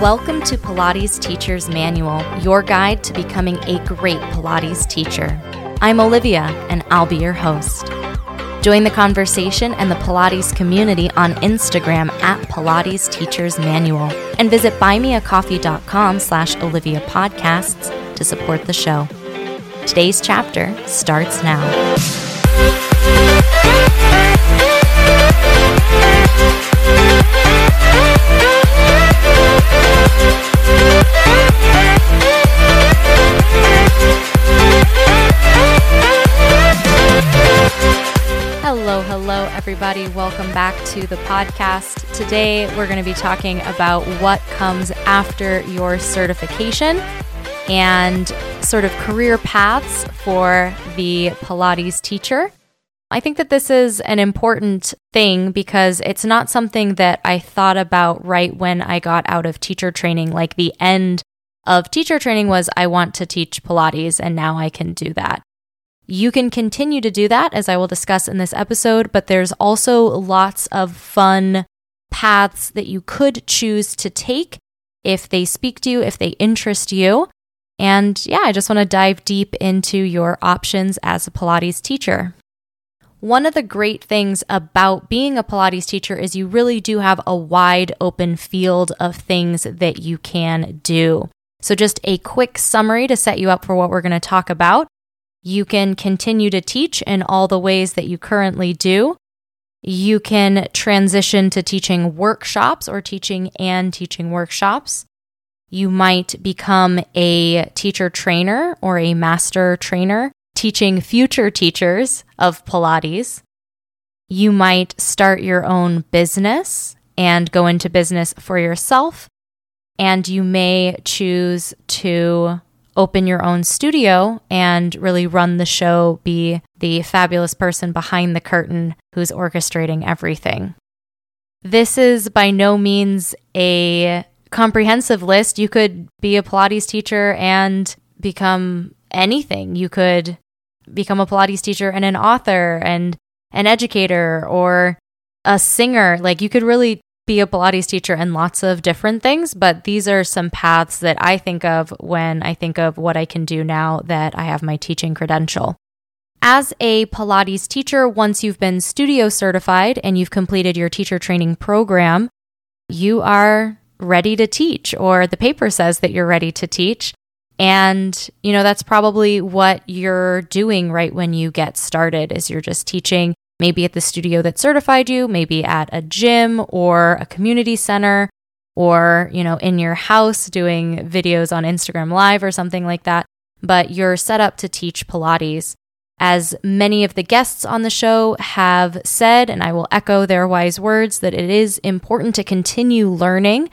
Welcome to Pilates Teacher's Manual, your guide to becoming a great Pilates teacher. I'm Olivia, and I'll be your host. Join the conversation and the Pilates community on Instagram at Pilates Teacher's Manual and visit buymeacoffee.com slash Olivia Podcasts to support the show. Today's chapter starts now. Everybody. Welcome back to the podcast. Today, we're going to be talking about what comes after your certification and sort of career paths for the Pilates teacher. I think that this is an important thing because it's not something that I thought about right when I got out of teacher training. Like the end of teacher training was I want to teach Pilates, and now I can do that. You can continue to do that, as I will discuss in this episode, but there's also lots of fun paths that you could choose to take if they speak to you, if they interest you. And yeah, I just want to dive deep into your options as a Pilates teacher. One of the great things about being a Pilates teacher is you really do have a wide open field of things that you can do. So, just a quick summary to set you up for what we're going to talk about. You can continue to teach in all the ways that you currently do. You can transition to teaching workshops or teaching and teaching workshops. You might become a teacher trainer or a master trainer teaching future teachers of Pilates. You might start your own business and go into business for yourself. And you may choose to open your own studio and really run the show, be the fabulous person behind the curtain who's orchestrating everything. This is by no means a comprehensive list. You could be a Pilates teacher and become anything. You could become a Pilates teacher and an author and an educator or a singer. Like you could really be a Pilates teacher and lots of different things, but these are some paths that I think of when I think of what I can do now that I have my teaching credential. As a Pilates teacher, once you've been studio certified and you've completed your teacher training program, you are ready to teach, or the paper says that you're ready to teach. And, you know, that's probably what you're doing right when you get started is you're just teaching maybe at the studio that certified you, maybe at a gym or a community center or, you know, in your house doing videos on Instagram live or something like that, but you're set up to teach Pilates. As many of the guests on the show have said, and I will echo their wise words, that it is important to continue learning.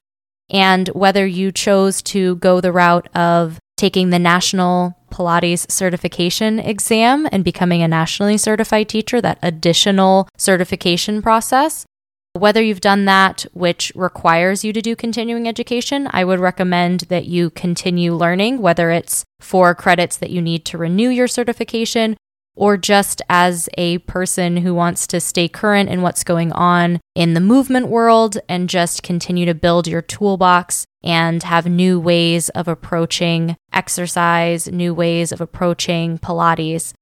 And whether you chose to go the route of taking the National Pilates certification exam and becoming a nationally certified teacher, that additional certification process. Whether you've done that, which requires you to do continuing education, I would recommend that you continue learning, whether it's for credits that you need to renew your certification or just as a person who wants to stay current in what's going on in the movement world and just continue to build your toolbox and have new ways of approaching exercise, new ways of approaching Pilates.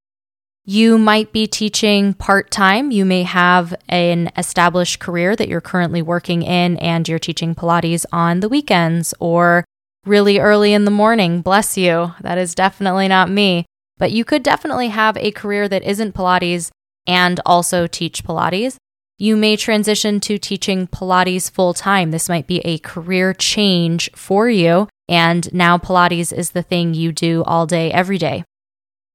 You might be teaching part time. You may have an established career that you're currently working in and you're teaching Pilates on the weekends or really early in the morning. Bless you. That is definitely not me. But you could definitely have a career that isn't Pilates and also teach Pilates. You may transition to teaching Pilates full time. This might be a career change for you. And now Pilates is the thing you do all day, every day.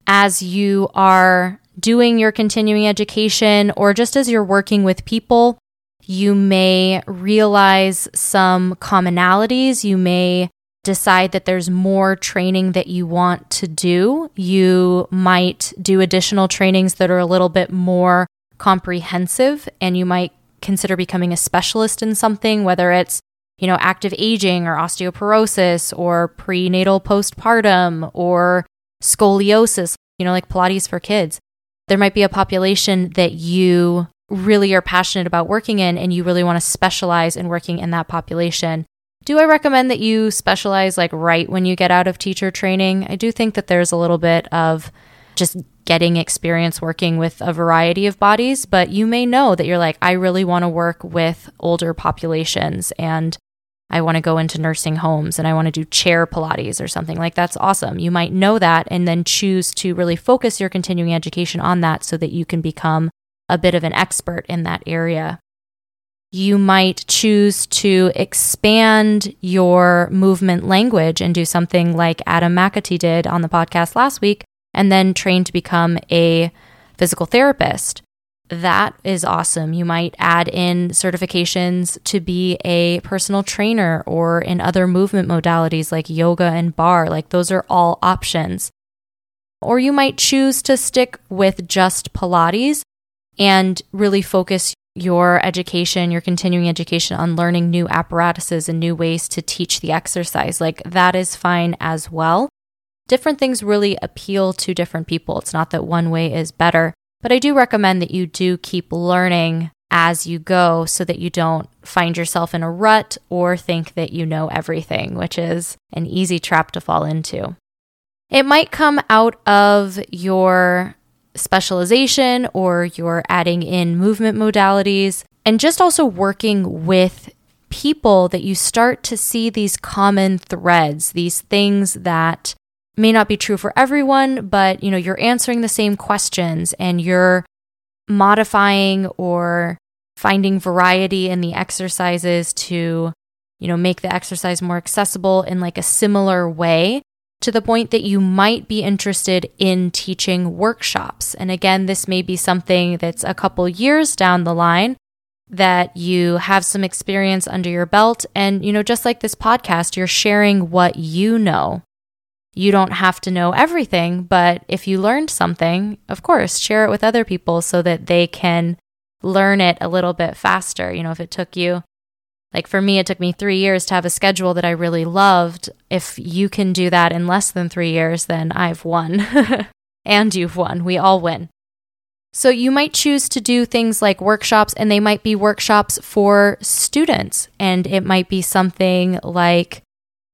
As you are doing your continuing education, or just as you're working with people, you may realize some commonalities. You may decide that there's more training that you want to do. You might do additional trainings that are a little bit more comprehensive and you might consider becoming a specialist in something, whether it's you know, active aging or osteoporosis or prenatal postpartum or scoliosis, you know, like Pilates for kids. There might be a population that you really are passionate about working in and you really want to specialize in working in that population Do I recommend that you specialize like right when you get out of teacher training? I do think that there's a little bit of just getting experience working with a variety of bodies, but you may know that you're like, I really want to work with older populations and I want to go into nursing homes and I want to do chair Pilates or something. Like, that's awesome. You might know that and then choose to really focus your continuing education on that so that you can become a bit of an expert in that area. You might choose to expand your movement language and do something like Adam McAtee did on the podcast last week, and then train to become a physical therapist that is awesome. You might add in certifications to be a personal trainer or in other movement modalities like yoga and barre. Like those are all options. Or you might choose to stick with just Pilates and really focus your education, your continuing education on learning new apparatuses and new ways to teach the exercise. Like that is fine as well. Different things really appeal to different people. It's not that one way is better. But I do recommend that you do keep learning as you go so that you don't find yourself in a rut or think that you know everything, which is an easy trap to fall into. It might come out of your specialization or you're adding in movement modalities and just also working with people that you start to see these common threads, these things that may not be true for everyone, but you know, you're answering the same questions and you're modifying or finding variety in the exercises to, you know, make the exercise more accessible in like a similar way to the point that you might be interested in teaching workshops. And again, this may be something that's a couple years down the line that you have some experience under your belt and you know just like this podcast you're sharing what you know you don't have to know everything, but if you learned something, of course, share it with other people so that they can learn it a little bit faster. You know, if it took you, like for me, it took me three years to have a schedule that I really loved. If you can do that in less than three years, then I've won. and you've won. We all win. So you might choose to do things like workshops, and they might be workshops for students. And it might be something like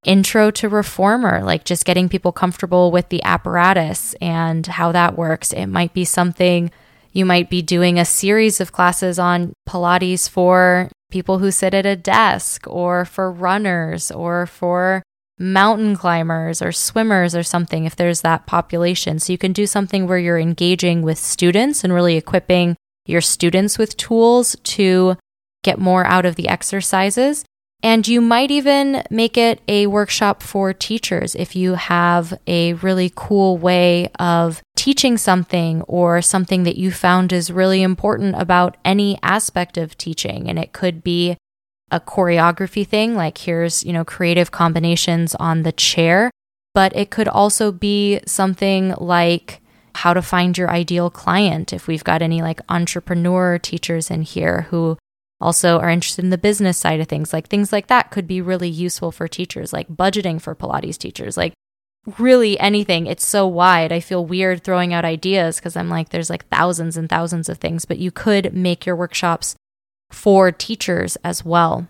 intro to reformer, like just getting people comfortable with the apparatus and how that works. It might be something you might be doing a series of classes on Pilates for people who sit at a desk or for runners or for mountain climbers or swimmers or something if there's that population. So you can do something where you're engaging with students and really equipping your students with tools to get more out of the exercises. And you might even make it a workshop for teachers if you have a really cool way of teaching something or something that you found is really important about any aspect of teaching. And it could be a choreography thing, like here's, you know, creative combinations on the chair, but it could also be something like how to find your ideal client. If we've got any like entrepreneur teachers in here who also are interested in the business side of things. Like things like that could be really useful for teachers, like budgeting for Pilates teachers, like really anything. It's so wide. I feel weird throwing out ideas because I'm like, there's like thousands and thousands of things, but you could make your workshops for teachers as well.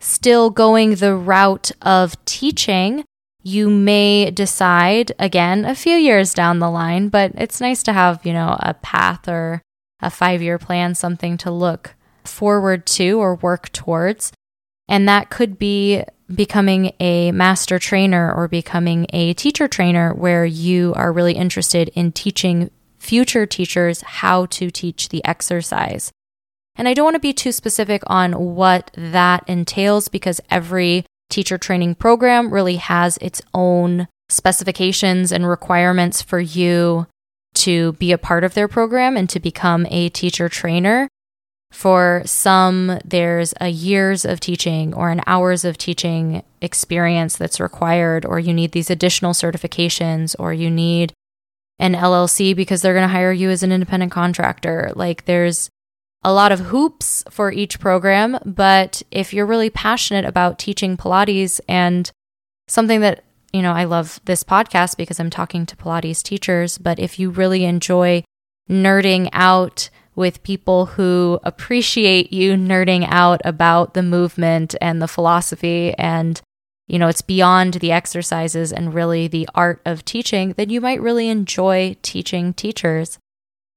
Still going the route of teaching, you may decide again a few years down the line, but it's nice to have, you know, a path or a five year plan, something to look forward to or work towards. And that could be becoming a master trainer or becoming a teacher trainer where you are really interested in teaching future teachers how to teach the exercise. And I don't want to be too specific on what that entails because every teacher training program really has its own specifications and requirements for you to be a part of their program and to become a teacher trainer. For some, there's a years of teaching or an hours of teaching experience that's required, or you need these additional certifications, or you need an LLC because they're going to hire you as an independent contractor. Like there's a lot of hoops for each program, but if you're really passionate about teaching Pilates and something that, you know, I love this podcast because I'm talking to Pilates teachers, but if you really enjoy nerding out with people who appreciate you nerding out about the movement and the philosophy and you know it's beyond the exercises and really the art of teaching then you might really enjoy teaching teachers.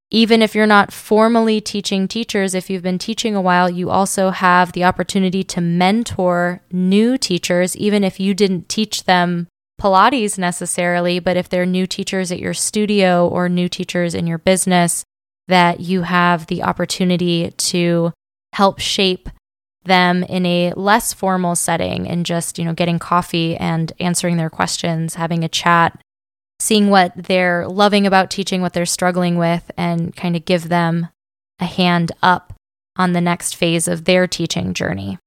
Even if you're not formally teaching teachers if you've been teaching a while you also have the opportunity to mentor new teachers even if you didn't teach them Pilates necessarily, but if they're new teachers at your studio or new teachers in your business, that you have the opportunity to help shape them in a less formal setting and just, you know, getting coffee and answering their questions, having a chat, seeing what they're loving about teaching, what they're struggling with, and kind of give them a hand up on the next phase of their teaching journey.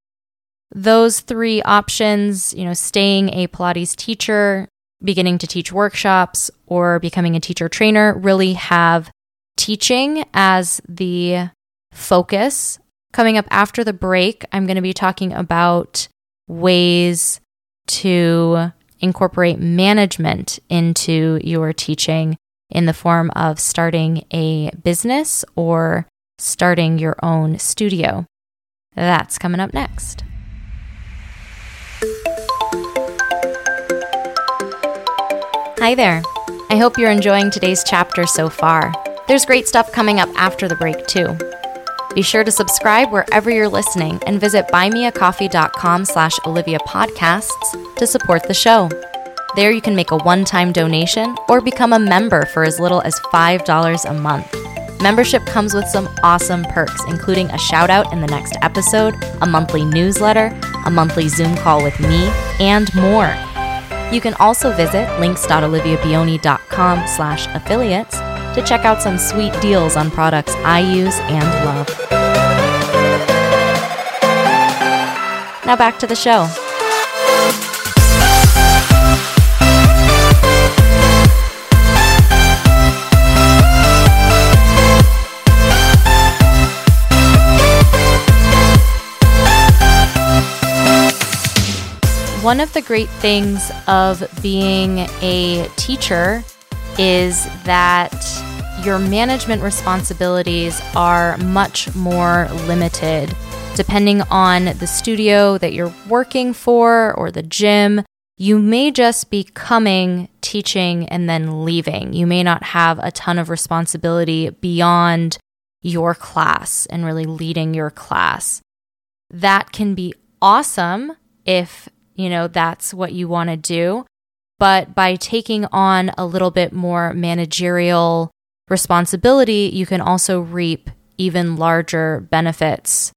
Those three options, you know, staying a Pilates teacher, beginning to teach workshops, or becoming a teacher trainer, really have teaching as the focus. Coming up after the break, I'm going to be talking about ways to incorporate management into your teaching in the form of starting a business or starting your own studio. That's coming up next. Hi there. I hope you're enjoying today's chapter so far. There's great stuff coming up after the break, too. Be sure to subscribe wherever you're listening and visit buymeacoffee.com slash Olivia Podcasts to support the show. There you can make a one-time donation or become a member for as little as $5 a month. Membership comes with some awesome perks, including a shout out in the next episode, a monthly newsletter, a monthly Zoom call with me, and more. You can also visit links.oliviabioni.com slash affiliates to check out some sweet deals on products I use and love. Now back to the show. One of the great things of being a teacher is that your management responsibilities are much more limited. Depending on the studio that you're working for or the gym, you may just be coming, teaching, and then leaving. You may not have a ton of responsibility beyond your class and really leading your class. That can be awesome if you know, that's what you want to do. But by taking on a little bit more managerial responsibility, you can also reap even larger benefits.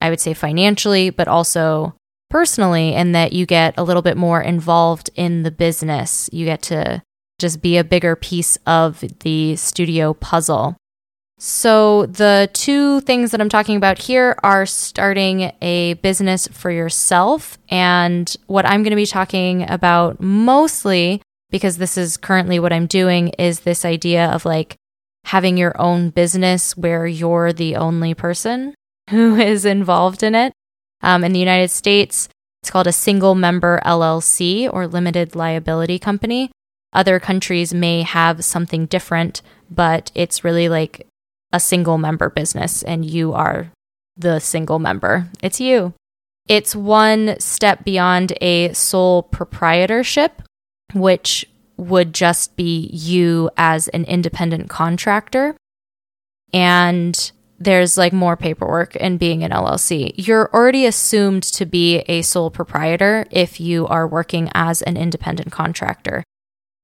I would say financially, but also personally, in that you get a little bit more involved in the business. You get to just be a bigger piece of the studio puzzle. So, the two things that I'm talking about here are starting a business for yourself. And what I'm going to be talking about mostly, because this is currently what I'm doing, is this idea of like having your own business where you're the only person who is involved in it. Um, in the United States, it's called a single member LLC or limited liability company. Other countries may have something different, but it's really like a single member business and you are the single member. It's you. It's one step beyond a sole proprietorship, which would just be you as an independent contractor. And there's like more paperwork in being an LLC. You're already assumed to be a sole proprietor if you are working as an independent contractor.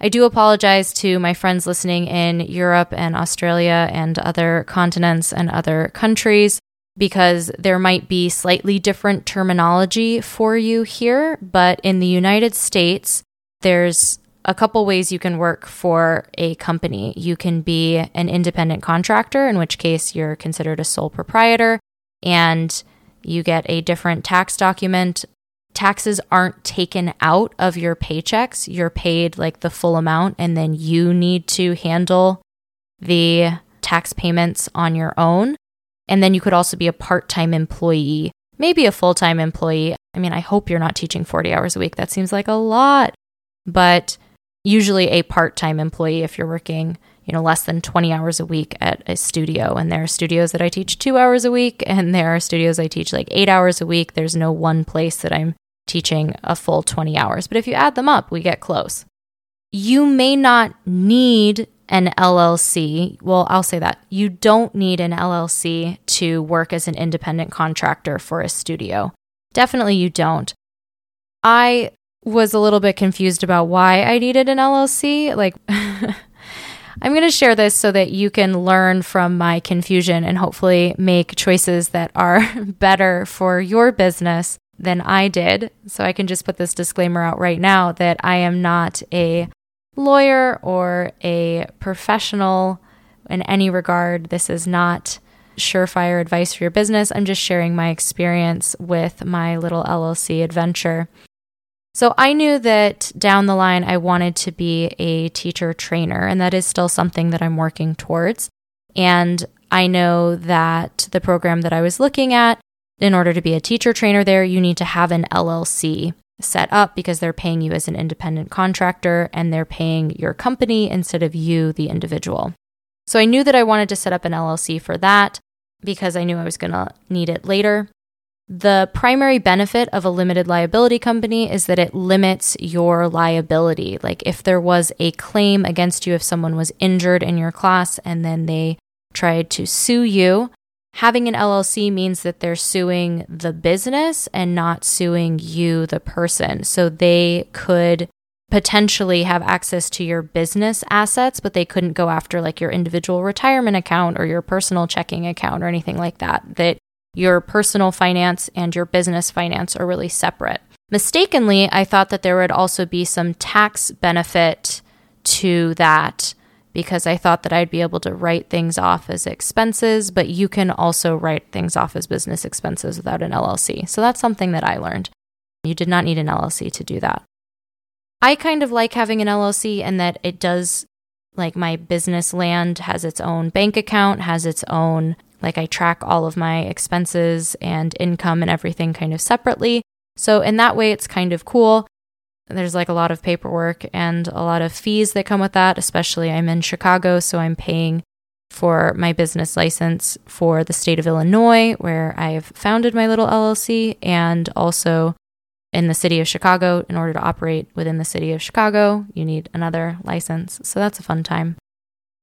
I do apologize to my friends listening in Europe and Australia and other continents and other countries because there might be slightly different terminology for you here. But in the United States, there's a couple ways you can work for a company. You can be an independent contractor, in which case you're considered a sole proprietor and you get a different tax document taxes aren't taken out of your paychecks. You're paid like the full amount, and then you need to handle the tax payments on your own. And then you could also be a part time employee, maybe a full time employee. I mean, I hope you're not teaching 40 hours a week. That seems like a lot. But usually a part time employee if you're working, you know, less than 20 hours a week at a studio. And there are studios that I teach two hours a week, and there are studios I teach like eight hours a week. There's no one place that I'm teaching a full 20 hours. But if you add them up, we get close. You may not need an LLC. Well, I'll say that. You don't need an LLC to work as an independent contractor for a studio. Definitely you don't. I was a little bit confused about why I needed an LLC. Like, I'm going to share this so that you can learn from my confusion and hopefully make choices that are better for your business than I did. So I can just put this disclaimer out right now that I am not a lawyer or a professional in any regard. This is not surefire advice for your business. I'm just sharing my experience with my little LLC adventure. So I knew that down the line I wanted to be a teacher trainer, and that is still something that I'm working towards. And I know that the program that I was looking at, in order to be a teacher trainer there, you need to have an LLC set up because they're paying you as an independent contractor and they're paying your company instead of you, the individual. So I knew that I wanted to set up an LLC for that because I knew I was going to need it later. The primary benefit of a limited liability company is that it limits your liability. Like if there was a claim against you, if someone was injured in your class and then they tried to sue you, having an LLC means that they're suing the business and not suing you, the person. So they could potentially have access to your business assets, but they couldn't go after like your individual retirement account or your personal checking account or anything like that. That your personal finance and your business finance are really separate. Mistakenly, I thought that there would also be some tax benefit to that because I thought that I'd be able to write things off as expenses, but you can also write things off as business expenses without an LLC. So that's something that I learned. You did not need an LLC to do that. I kind of like having an LLC and that it does, like, my business land has its own bank account, has its own like I track all of my expenses and income and everything kind of separately. So in that way, it's kind of cool. There's like a lot of paperwork and a lot of fees that come with that, especially I'm in Chicago, so I'm paying for my business license for the state of Illinois, where I've founded my little LLC, and also in the city of Chicago. In order to operate within the city of Chicago, you need another license. So that's a fun time.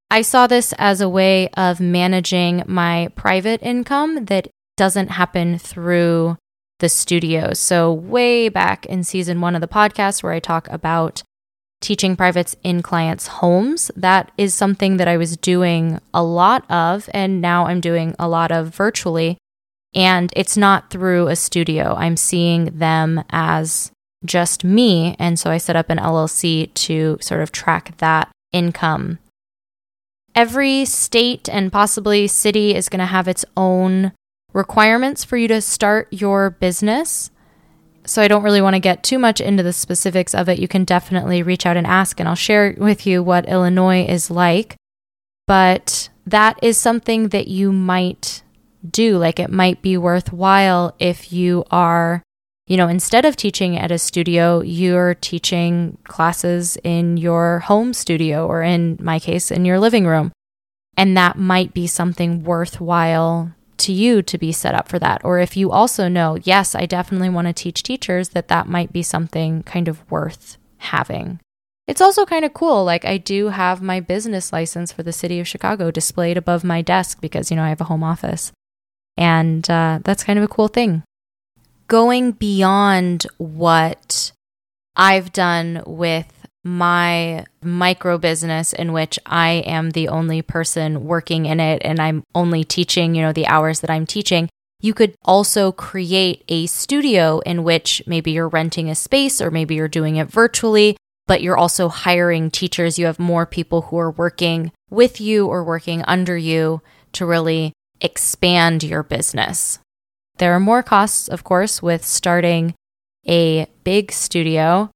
I saw this as a way of managing my private income that doesn't happen through the studio. So, way back in season one of the podcast, where I talk about teaching privates in clients' homes, that is something that I was doing a lot of, and now I'm doing a lot of virtually. And it's not through a studio, I'm seeing them as just me. And so I set up an LLC to sort of track that income every state and possibly city is going to have its own requirements for you to start your business. So I don't really want to get too much into the specifics of it. You can definitely reach out and ask, and I'll share with you what Illinois is like. But that is something that you might do. Like it might be worthwhile if you are you know, instead of teaching at a studio, you're teaching classes in your home studio or in my case, in your living room. And that might be something worthwhile to you to be set up for that. Or if you also know, yes, I definitely want to teach teachers, that that might be something kind of worth having. It's also kind of cool. Like, I do have my business license for the city of Chicago displayed above my desk because, you know, I have a home office. And uh, that's kind of a cool thing going beyond what I've done with my micro business in which I am the only person working in it and I'm only teaching, you know, the hours that I'm teaching. You could also create a studio in which maybe you're renting a space or maybe you're doing it virtually, but you're also hiring teachers. You have more people who are working with you or working under you to really expand your business. There are more costs, of course, with starting a big studio.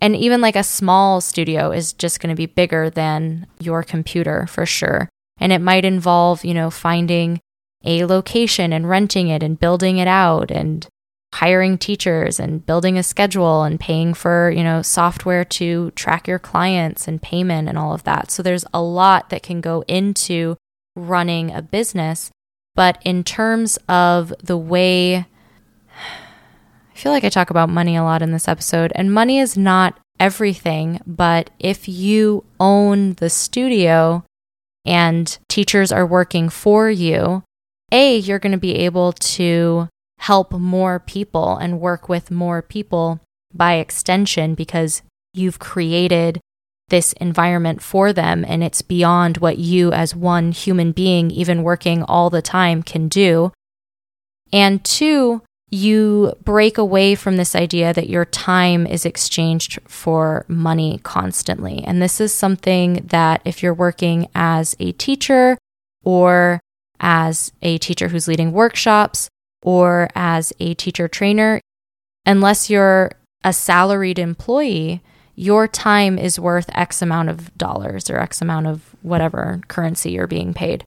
And even like a small studio is just going to be bigger than your computer for sure. And it might involve, you know, finding a location and renting it and building it out and hiring teachers and building a schedule and paying for, you know, software to track your clients and payment and all of that. So there's a lot that can go into running a business. But in terms of the way, I feel like I talk about money a lot in this episode, and money is not everything. But if you own the studio and teachers are working for you, A, you're going to be able to help more people and work with more people by extension because you've created this environment for them and it's beyond what you as one human being even working all the time can do. And two you break away from this idea that your time is exchanged for money constantly. And this is something that if you're working as a teacher or as a teacher who's leading workshops or as a teacher trainer, unless you're a salaried employee, your time is worth X amount of dollars or X amount of whatever currency you're being paid.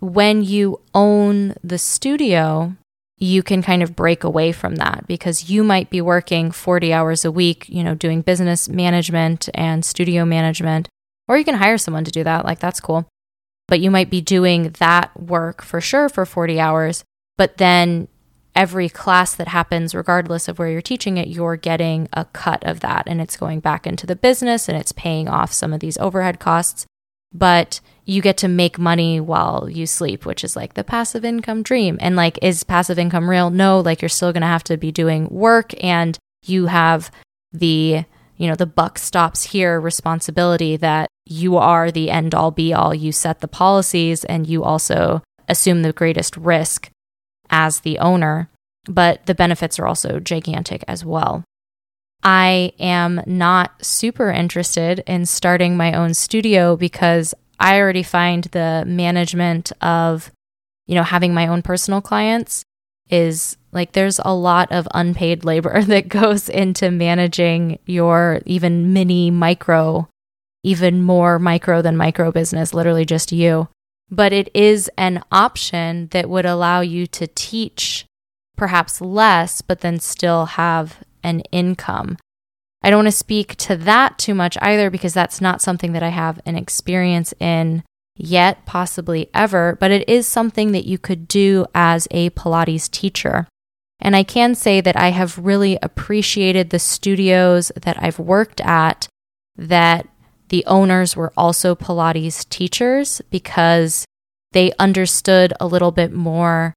When you own the studio, you can kind of break away from that because you might be working 40 hours a week, you know, doing business management and studio management, or you can hire someone to do that. Like, that's cool. But you might be doing that work for sure for 40 hours, but then every class that happens, regardless of where you're teaching it, you're getting a cut of that and it's going back into the business and it's paying off some of these overhead costs. But you get to make money while you sleep, which is like the passive income dream. And like, is passive income real? No, like you're still going to have to be doing work and you have the, you know, the buck stops here responsibility that you are the end all be all. You set the policies and you also assume the greatest risk as the owner, but the benefits are also gigantic as well. I am not super interested in starting my own studio because I already find the management of, you know, having my own personal clients is like there's a lot of unpaid labor that goes into managing your even mini micro, even more micro than micro business, literally just you but it is an option that would allow you to teach perhaps less, but then still have an income. I don't want to speak to that too much either because that's not something that I have an experience in yet, possibly ever, but it is something that you could do as a Pilates teacher. And I can say that I have really appreciated the studios that I've worked at that the owners were also Pilates teachers because they understood a little bit more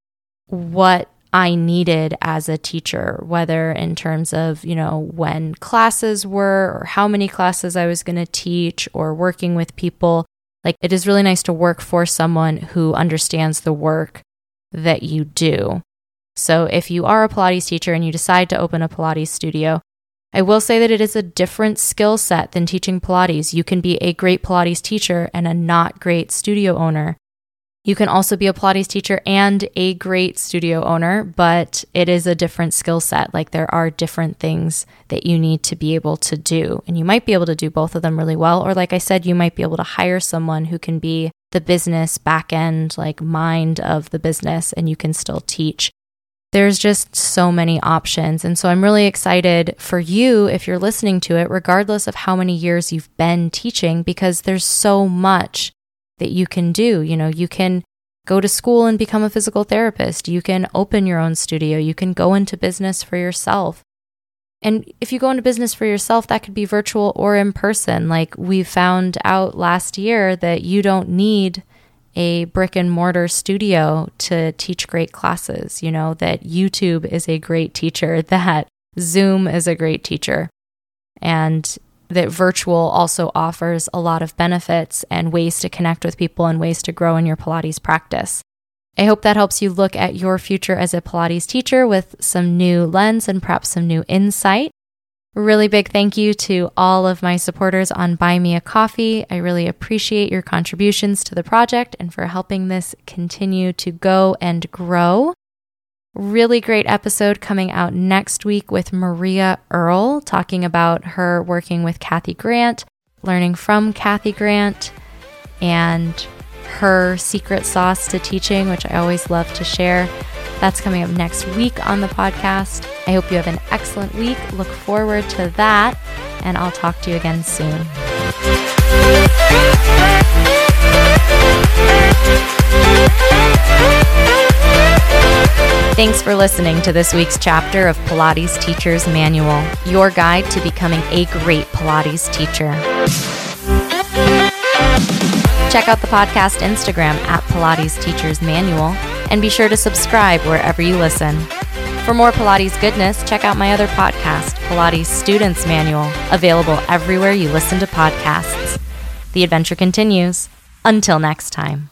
what I needed as a teacher, whether in terms of, you know, when classes were or how many classes I was going to teach or working with people. Like, it is really nice to work for someone who understands the work that you do. So, if you are a Pilates teacher and you decide to open a Pilates studio, I will say that it is a different skill set than teaching Pilates. You can be a great Pilates teacher and a not great studio owner. You can also be a Pilates teacher and a great studio owner, but it is a different skill set. Like there are different things that you need to be able to do. And you might be able to do both of them really well. Or, like I said, you might be able to hire someone who can be the business back end, like mind of the business, and you can still teach there's just so many options. And so I'm really excited for you if you're listening to it, regardless of how many years you've been teaching, because there's so much that you can do. You know, you can go to school and become a physical therapist, you can open your own studio, you can go into business for yourself. And if you go into business for yourself, that could be virtual or in person. Like we found out last year that you don't need a brick and mortar studio to teach great classes, you know, that YouTube is a great teacher, that Zoom is a great teacher, and that virtual also offers a lot of benefits and ways to connect with people and ways to grow in your Pilates practice. I hope that helps you look at your future as a Pilates teacher with some new lens and perhaps some new insight. Really big thank you to all of my supporters on Buy Me a Coffee. I really appreciate your contributions to the project and for helping this continue to go and grow. Really great episode coming out next week with Maria Earle talking about her working with Kathy Grant, learning from Kathy Grant, and her secret sauce to teaching, which I always love to share. That's coming up next week on the podcast. I hope you have an excellent week. Look forward to that, and I'll talk to you again soon. Thanks for listening to this week's chapter of Pilates Teacher's Manual, your guide to becoming a great Pilates teacher. Check out the podcast Instagram at Pilates Teacher's Manual and be sure to subscribe wherever you listen. For more Pilates goodness, check out my other podcast, Pilates Students Manual, available everywhere you listen to podcasts. The adventure continues. Until next time.